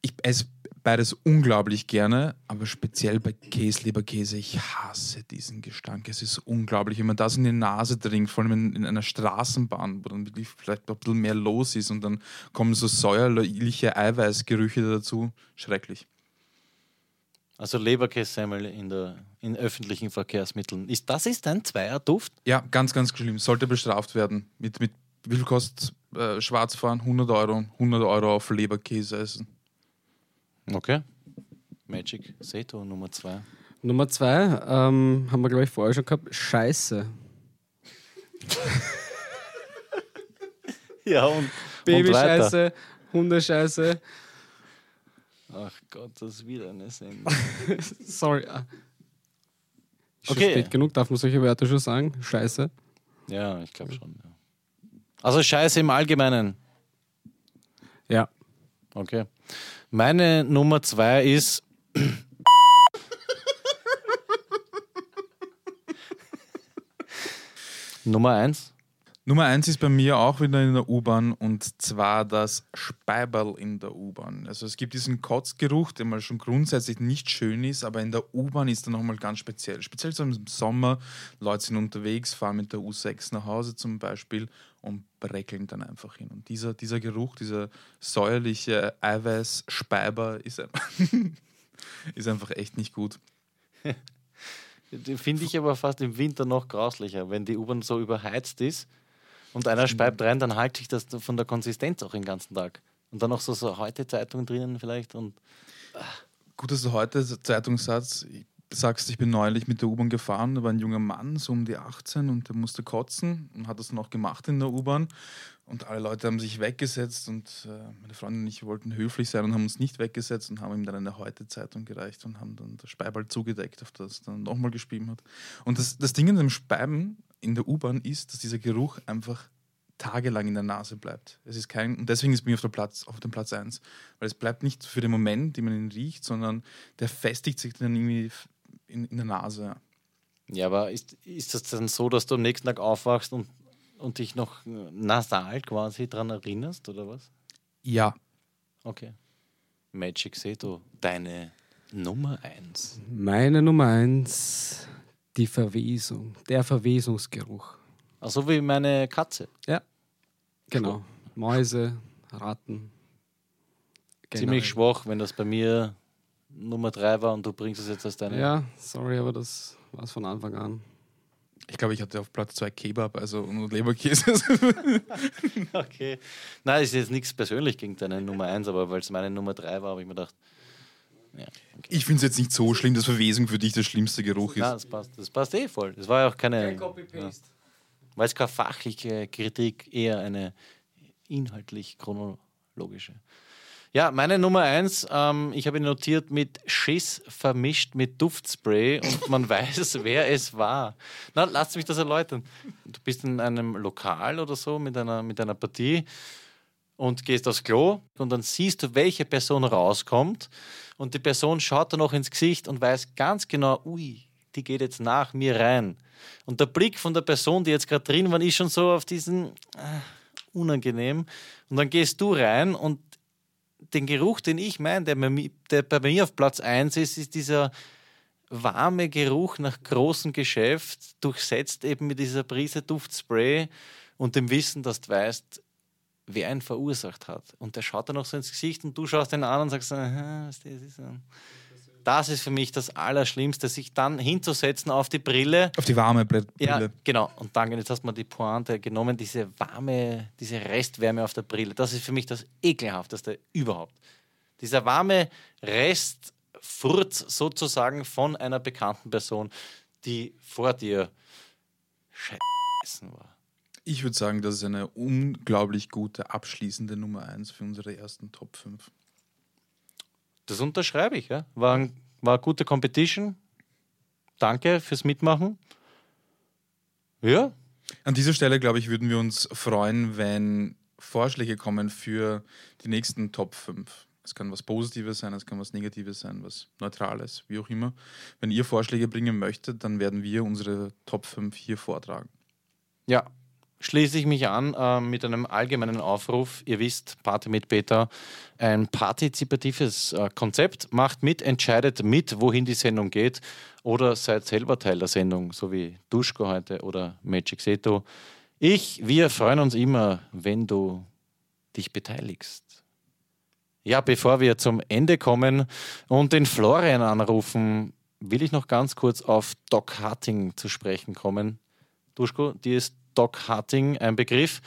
ich esse beides unglaublich gerne, aber speziell bei Käseleberkäse, ich hasse diesen Gestank. Es ist unglaublich, wenn man das in die Nase trinkt, vor allem in, in einer Straßenbahn, wo dann wirklich vielleicht ein bisschen mehr los ist und dann kommen so säuerliche Eiweißgerüche dazu. Schrecklich. Also Leberkässemmel in, der, in öffentlichen Verkehrsmitteln. Ist, das ist ein Zweierduft? Ja, ganz, ganz schlimm. Sollte bestraft werden. Mit, mit wie viel kostet äh, Schwarzfahren? 100 Euro. 100 Euro auf Leberkäse essen. Okay. Magic Seto Nummer zwei. Nummer zwei ähm, haben wir, glaube ich, vorher schon gehabt. Scheiße. <laughs> Ja, und, Babyscheiße, Hundescheiße. Ach Gott, das ist wieder eine Sendung. <laughs> Sorry. ah. Ist schon Okay. spät genug, darf man solche Wörter schon sagen? Scheiße. ja, ich glaube schon. Ja. Also Scheiße im Allgemeinen. Ja. Okay. Meine Nummer zwei ist. <laughs> Nummer eins. Nummer eins ist bei mir auch wieder in der U-Bahn und zwar das Speiberl in der U-Bahn. Also es gibt diesen Kotzgeruch, der mal schon grundsätzlich nicht schön ist, aber in der U-Bahn ist er nochmal ganz speziell. Speziell so im Sommer, Leute sind unterwegs, fahren mit der U6 nach Hause zum Beispiel und breckeln dann einfach hin. Und dieser, dieser Geruch, dieser säuerliche Eiweiß-Speiber ist, einfach- <laughs> ist einfach echt nicht gut. <laughs> Finde ich aber fast im Winter noch grauslicher, wenn die U-Bahn so überheizt ist und einer speibt rein, dann halte ich das von der Konsistenz auch den ganzen Tag. Und dann noch so, so heute Zeitungen drinnen vielleicht und Gut, dass du heute Zeitungssatz sagst, ich bin neulich mit der U-Bahn gefahren, da war ein junger Mann, so um die 18 und der musste kotzen und hat das dann auch gemacht in der U-Bahn. Und alle Leute haben sich weggesetzt und äh, meine Freundin und ich wollten höflich sein und haben uns nicht weggesetzt und haben ihm dann eine Heute-Zeitung gereicht und haben dann das Speiberl zugedeckt, auf das er dann nochmal geschrieben hat. Und das, das Ding in dem Speiben in der U-Bahn ist, dass dieser Geruch einfach tagelang in der Nase bleibt. Es ist kein, und deswegen ist bei mir auf, der Platz, auf dem Platz 1. Weil es bleibt nicht für den Moment, den man ihn riecht, sondern der festigt sich dann irgendwie in, in der Nase. Ja, aber ist, ist das dann so, dass du am nächsten Tag aufwachst und, und dich noch nasal quasi dran erinnerst, oder was? Ja. Okay. Magic Seto, deine Nummer eins. Meine Nummer eins, die Verwesung. Der Verwesungsgeruch. Ach so wie meine Katze. Genau. Mäuse, Ratten. Ziemlich schwach, wenn das bei mir Nummer drei war und du bringst es jetzt als deine. Ja, sorry, aber das war es von Anfang an. Ich glaube, ich hatte auf Platz 2 Kebab, also und Leberkäse. <laughs> Okay. Nein, ist jetzt nichts persönlich gegen deine Nummer eins, aber weil es meine Nummer drei war, habe ich mir gedacht, ja, okay. ich finde es jetzt nicht so schlimm, dass Verwesung für dich der schlimmste Geruch Nein, ist. das passt, das passt eh voll. Das war ja auch keine. Ja. Weil es keine fachliche Kritik, eher eine inhaltlich chronologische. Ja, meine Nummer eins, ähm, ich habe ihn notiert mit Schiss vermischt mit Duftspray <laughs> und man weiß, wer es war. Na, lass mich das erläutern. Du bist in einem Lokal oder so mit einer, mit einer Partie und gehst aufs Klo und dann siehst du, welche Person rauskommt und die Person schaut dann noch ins Gesicht und weiß ganz genau, ui, die geht jetzt nach mir rein. Und der Blick von der Person, die jetzt gerade drin war, ist schon so auf diesen äh, unangenehm. Und dann gehst du rein und den Geruch, den ich meine, der, der bei mir auf Platz 1 ist, ist dieser warme Geruch nach großem Geschäft, durchsetzt eben mit dieser Prise Duftspray und dem Wissen, dass du weißt, wer ihn verursacht hat. Und der schaut dann noch so ins Gesicht und du schaust ihn an und sagst, was das ist. ein-" Das ist für mich das Allerschlimmste, sich dann hinzusetzen auf die Brille. Auf die warme Brille. Ja, genau. Und dann, jetzt hast du mal die Pointe genommen, diese warme, diese Restwärme auf der Brille. Das ist für mich das ekelhafteste überhaupt. Dieser warme Restfurz sozusagen von einer bekannten Person, die vor dir scheiße war. Ich würde sagen, das ist eine unglaublich gute abschließende Nummer 1 für unsere ersten Top 5. Das unterschreibe ich. Ja. War, ein, war eine gute Competition. Danke fürs Mitmachen. Ja. An dieser Stelle, glaube ich, würden wir uns freuen, wenn Vorschläge kommen für die nächsten Top 5. Es kann was Positives sein, es kann was Negatives sein, was Neutrales, wie auch immer. Wenn ihr Vorschläge bringen möchtet, dann werden wir unsere Top 5 hier vortragen. Ja, schließe ich mich an äh, mit einem allgemeinen Aufruf. Ihr wisst, Party mit Peter, ein partizipatives äh, Konzept. Macht mit, entscheidet mit, wohin die Sendung geht oder seid selber Teil der Sendung, so wie Duschko heute oder Magic Seto. Ich, wir freuen uns immer, wenn du dich beteiligst. Ja, bevor wir zum Ende kommen und den Florian anrufen, will ich noch ganz kurz auf Doc Harting zu sprechen kommen. Duschko, dir ist Doc Harting ein Begriff.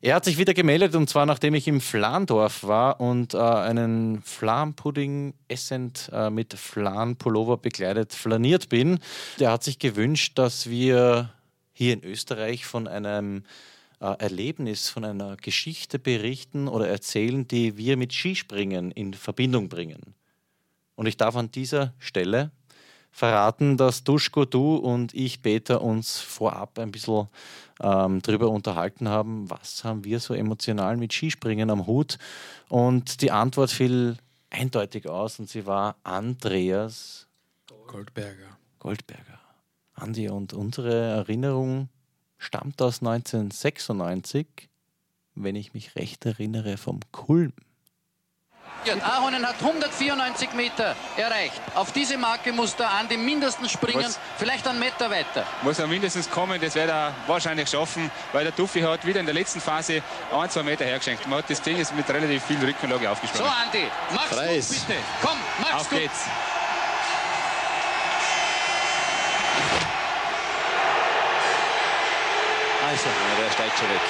Er hat sich wieder gemeldet und zwar nachdem ich im Flandorf war und äh, einen Flanpudding essend äh, mit Flanpullover bekleidet flaniert bin. Der hat sich gewünscht, dass wir hier in Österreich von einem äh, Erlebnis, von einer Geschichte berichten oder erzählen, die wir mit Skispringen in Verbindung bringen. Und ich darf an dieser Stelle verraten, dass Duschko, du und ich, Peter, uns vorab ein bisschen ähm, darüber unterhalten haben, was haben wir so emotional mit Skispringen am Hut. Und die Antwort fiel eindeutig aus und sie war Andreas Goldberger. Goldberger. Andi, und unsere Erinnerung stammt aus 1996, wenn ich mich recht erinnere, vom Kulm. Ahonen hat 194 Meter erreicht. Auf diese Marke muss der Andi mindestens springen, Was? vielleicht einen Meter weiter. Muss er mindestens kommen, das wird er wahrscheinlich schaffen, weil der Tuffy hat wieder in der letzten Phase ein, zwei Meter hergeschenkt. Man hat das Ding jetzt mit relativ viel Rückenlage aufgesprungen. So Andi, mach's Preis. gut bitte. Komm, mach's Auf gut. geht's. Also, ja, der steigt schon weg.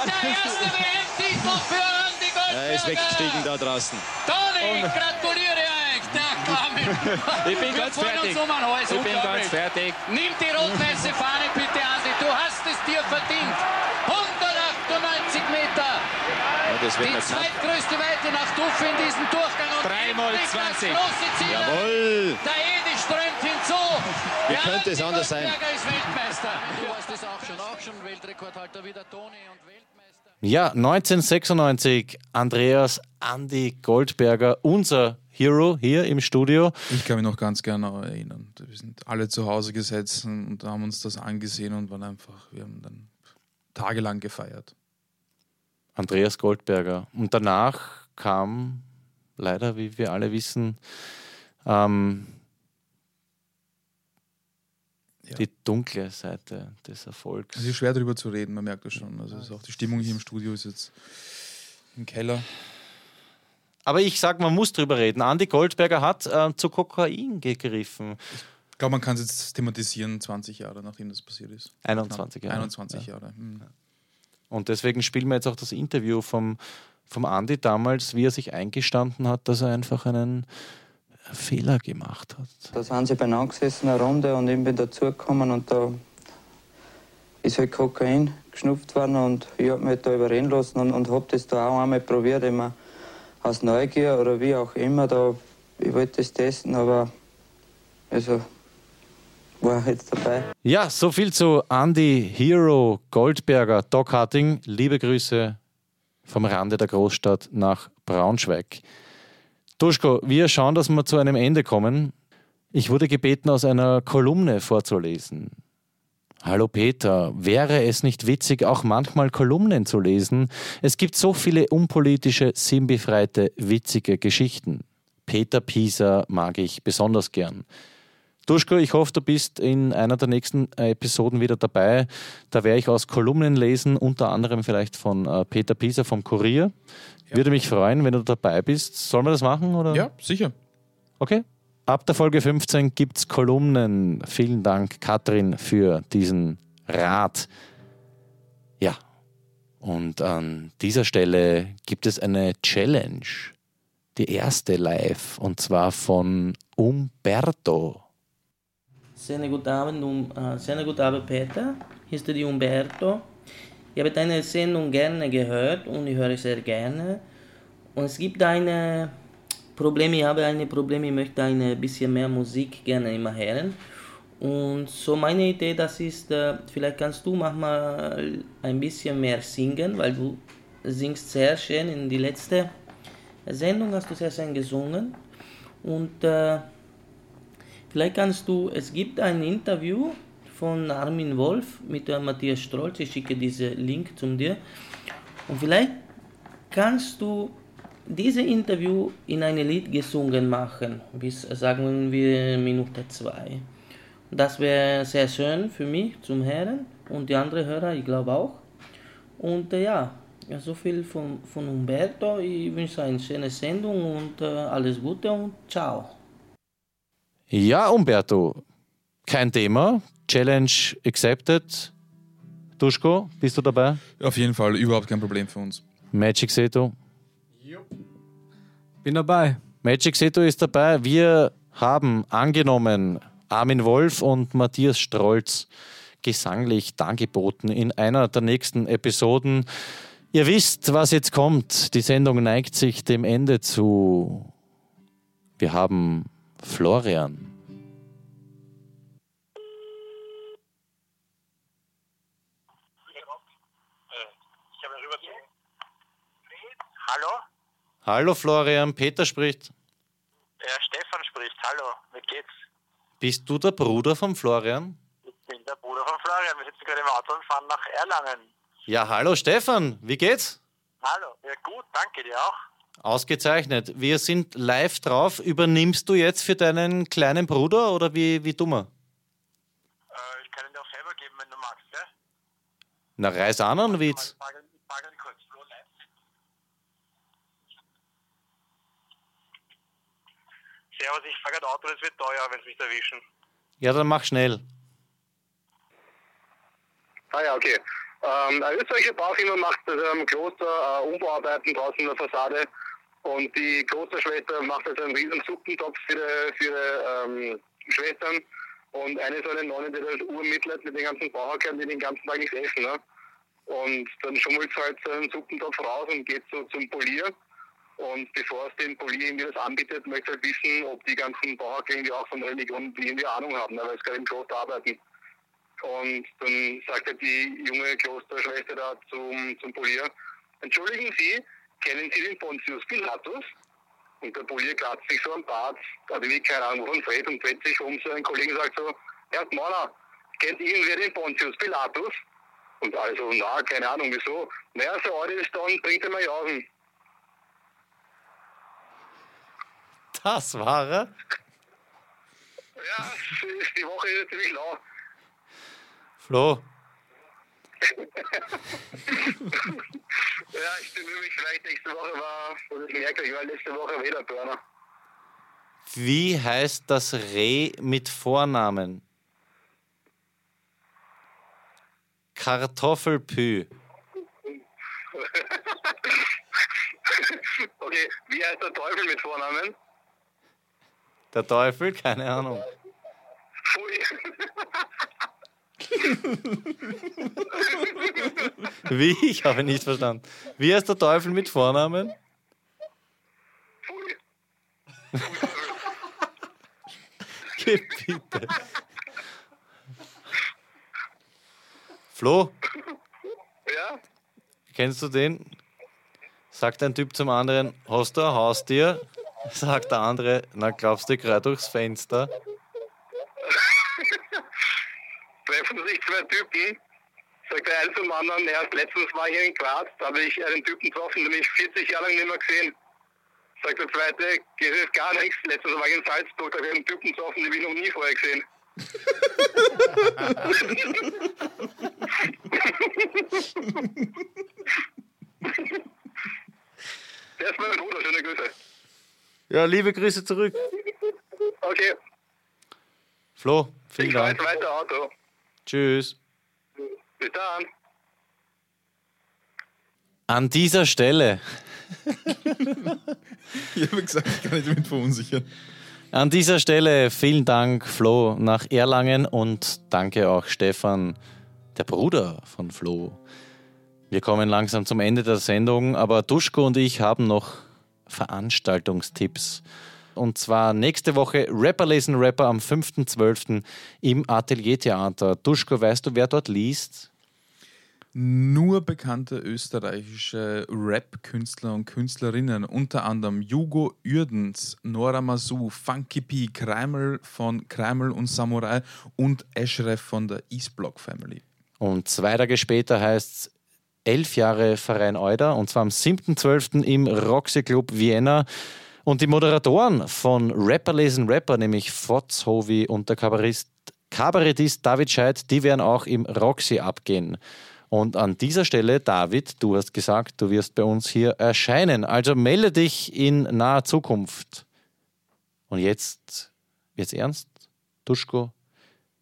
Der erste WM-Titel für Andi Goldberger. Er ist weggestiegen da draußen. Toni, gratuliere euch. Der <laughs> Kamin. ich bin ganz fertig. Um ich bin ganz fertig. Nimm die rot-weiße Fahne bitte, Andi. Du hast es dir verdient. 198 Meter. Ja, die zweitgrößte Weite nach Duff in diesem Durchgang. Und 3 mal 20. Jawohl. Der Edi strömt hinzu. Wie könnte es anders sein? ist Weltmeister. Du hast es auch schon, auch schon Weltrekordhalter wie der Toni und ja, 1996, Andreas Andi Goldberger, unser Hero hier im Studio. Ich kann mich noch ganz gerne erinnern. Wir sind alle zu Hause gesessen und haben uns das angesehen und waren einfach, wir haben dann tagelang gefeiert. Andreas Goldberger. Und danach kam leider, wie wir alle wissen, ähm, ja. die dunkle Seite des Erfolgs. Es ist schwer darüber zu reden, man merkt das schon. Also ist auch die Stimmung hier im Studio ist jetzt im Keller. Aber ich sage, man muss drüber reden. Andy Goldberger hat äh, zu Kokain gegriffen. Ich glaube, man kann es jetzt thematisieren, 20 Jahre nachdem das passiert ist. 21 Jahre. 21 ja. Jahre. Mhm. Und deswegen spielen wir jetzt auch das Interview vom, vom Andy damals, wie er sich eingestanden hat, dass er einfach einen Fehler gemacht hat. Da sind sie beieinander gesessen, eine Runde, und ich bin dazugekommen und da ist halt Kokain geschnupft worden und ich habe mich da überreden lassen und, und habe das da auch einmal probiert, immer aus Neugier oder wie auch immer. Da, ich wollte das testen, aber also war jetzt dabei. Ja, so viel zu Andy Hero Goldberger, Doc Harting. Liebe Grüße vom Rande der Großstadt nach Braunschweig. Duschko, wir schauen, dass wir zu einem Ende kommen. Ich wurde gebeten, aus einer Kolumne vorzulesen. Hallo Peter, wäre es nicht witzig, auch manchmal Kolumnen zu lesen? Es gibt so viele unpolitische, sinnbefreite, witzige Geschichten. Peter Pieser mag ich besonders gern. Duschko, ich hoffe, du bist in einer der nächsten Episoden wieder dabei. Da werde ich aus Kolumnen lesen, unter anderem vielleicht von äh, Peter Pieser vom Kurier. Ja. Würde mich freuen, wenn du dabei bist. Sollen wir das machen? Oder? Ja, sicher. Okay. Ab der Folge 15 gibt es Kolumnen. Vielen Dank, Katrin, für diesen Rat. Ja, und an dieser Stelle gibt es eine Challenge. Die erste live, und zwar von Umberto. Schönen guten Abend, um, uh, schönen guten Abend, Peter. Hier ist die Umberto. Ich habe deine Sendung gerne gehört und ich höre sehr gerne. Und es gibt ein Problem, ich habe ein Problem, ich möchte ein bisschen mehr Musik gerne immer hören. Und so meine Idee, das ist, äh, vielleicht kannst du manchmal ein bisschen mehr singen, weil du singst sehr schön. In die letzte Sendung hast du sehr schön gesungen. Und äh, Vielleicht kannst du, es gibt ein Interview von Armin Wolf mit äh, Matthias Strolz, ich schicke diesen Link zu dir. Und vielleicht kannst du dieses Interview in ein Lied gesungen machen, bis sagen wir Minute zwei. Das wäre sehr schön für mich zum Hören und die anderen Hörer, ich glaube auch. Und äh, ja, so viel von, von Umberto. Ich wünsche eine schöne Sendung und äh, alles Gute und ciao. Ja, Umberto, kein Thema. Challenge accepted. Duschko, bist du dabei? Auf jeden Fall, überhaupt kein Problem für uns. Magic Seto? Bin dabei. Magic Seto ist dabei. Wir haben angenommen Armin Wolf und Matthias Strolz gesanglich dargeboten in einer der nächsten Episoden. Ihr wisst, was jetzt kommt. Die Sendung neigt sich dem Ende zu. Wir haben Florian. Hallo Florian, Peter spricht. Ja, Stefan spricht. Hallo, wie geht's? Bist du der Bruder von Florian? Ich bin der Bruder von Florian. Wir sitzen gerade im Auto und fahren nach Erlangen. Ja, hallo Stefan, wie geht's? Hallo, ja gut, danke dir auch. Ausgezeichnet. Wir sind live drauf. Übernimmst du jetzt für deinen kleinen Bruder oder wie, wie dummer? Äh, ich kann ihn dir auch selber geben, wenn du magst, gell? Na, reiß an einen Witz. Servus, ich fahre gerade Auto, das wird teuer, wenn sie mich erwischen. Ja, dann mach schnell. Ah ja, okay. Ähm, eine österreichische Baufirma macht also am Kloster äh, Umbauarbeiten draußen in der Fassade und die Klosterschwester macht also einen riesen Suppentopf für ihre, für ihre ähm, Schwestern und eine so eine Nonne, die das urmittelt mit den ganzen Bauhackern, die den ganzen Tag nichts essen. Ne? Und dann schummelt sie halt so einen Suppentopf raus und geht so zum Polier. Und bevor es den Polier irgendwie das anbietet, möchte halt wissen, ob die ganzen Bauhacker irgendwie auch von Religion irgendwie Ahnung haben, ne? weil sie gerade im Kloster arbeiten. Und dann sagte die junge Klosterschwester da zum, zum Polier, entschuldigen Sie, kennen Sie den Pontius Pilatus? Und der Polier kratzt sich so am Bart, also wie keine Ahnung von Fred und dreht sich um zu einem Kollegen und sagt so, Herr Mona, kennt irgendwer den Pontius Pilatus? Und also, na, keine Ahnung, wieso? Naja, so alt ist dann, bringt er mal Jausen. Das war er? Ja, <laughs> die Woche ist ziemlich lau. Flo. <laughs> ja, ich bemühe mich vielleicht nächste Woche war, und ich merke, ich war letzte Woche wieder Burner. Wie heißt das Reh mit Vornamen? Kartoffelpü. <laughs> okay, wie heißt der Teufel mit Vornamen? Der Teufel? Keine Ahnung. Wie? Ich habe nicht verstanden. Wie heißt der Teufel mit Vornamen? Geh bitte. Flo? Ja? Kennst du den? Sagt ein Typ zum anderen, hast du ein Haustier? Sagt der andere, na glaubst du gerade durchs Fenster? treffen sich zwei Typen, sagt der eine zum anderen, erst letztens war ich hier in Graz, da habe ich einen Typen getroffen, den ich 40 Jahre lang nicht mehr gesehen. Sagt der zweite, geht jetzt gar nichts. Letztes Mal war ich in Salzburg, da habe ich einen Typen getroffen, den habe ich noch nie vorher gesehen. <laughs> Der ist mein Bruder, schöne Grüße. Ja, liebe Grüße zurück. Okay, Flo, vielen ich fahre Dank. weiter Auto. Tschüss. Bis dann. An dieser Stelle, <laughs> Ich habe gesagt, ich kann nicht damit verunsichern. an dieser Stelle vielen Dank, Flo, nach Erlangen und danke auch Stefan, der Bruder von Flo. Wir kommen langsam zum Ende der Sendung, aber Duschko und ich haben noch Veranstaltungstipps. Und zwar nächste Woche Rapper lesen Rapper am 5.12. im Ateliertheater. Duschko, weißt du, wer dort liest? Nur bekannte österreichische Rap-Künstler und Künstlerinnen, unter anderem Jugo Ürdens, Nora Masu, Funky P, Kreimel von Kreimel und Samurai und Eschref von der Eastblock Family. Und zwei Tage später heißt es elf Jahre Verein Euder und zwar am 7.12. im Roxy Club Vienna. Und die Moderatoren von Rapper lesen Rapper, nämlich Fotz Hovi und der Kabarettist, Kabarettist David Scheidt, die werden auch im Roxy abgehen. Und an dieser Stelle, David, du hast gesagt, du wirst bei uns hier erscheinen. Also melde dich in naher Zukunft. Und jetzt wird's ernst. Duschko,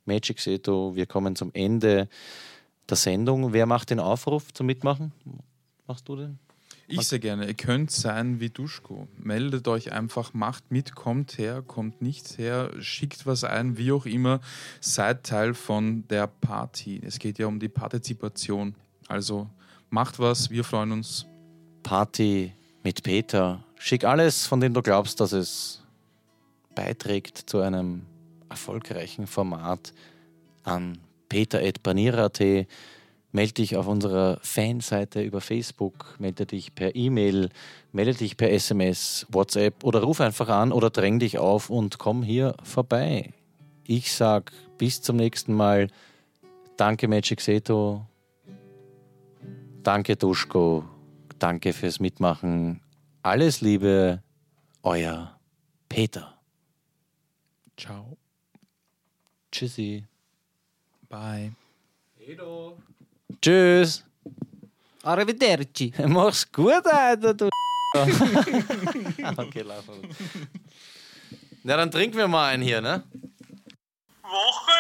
Magic Seto, wir kommen zum Ende der Sendung. Wer macht den Aufruf zum Mitmachen? Machst du den? Ich sehr gerne. Ihr könnt sein wie Duschko. Meldet euch einfach, macht mit, kommt her, kommt nicht her, schickt was ein, wie auch immer. Seid Teil von der Party. Es geht ja um die Partizipation. Also macht was, wir freuen uns. Party mit Peter. Schick alles, von dem du glaubst, dass es beiträgt zu einem erfolgreichen Format an peter.panira.at. Melde dich auf unserer Fanseite über Facebook, melde dich per E-Mail, melde dich per SMS, WhatsApp oder ruf einfach an oder dräng dich auf und komm hier vorbei. Ich sag bis zum nächsten Mal. Danke Magic Seto. Danke Duschko. Danke fürs Mitmachen. Alles Liebe, euer Peter. Ciao. Tschüssi. Bye. Edo. Tschüss. Arrivederci. <laughs> Mach's gut, Alter, du. <laughs> okay, lass mal. Na, dann trinken wir mal einen hier, ne? Woche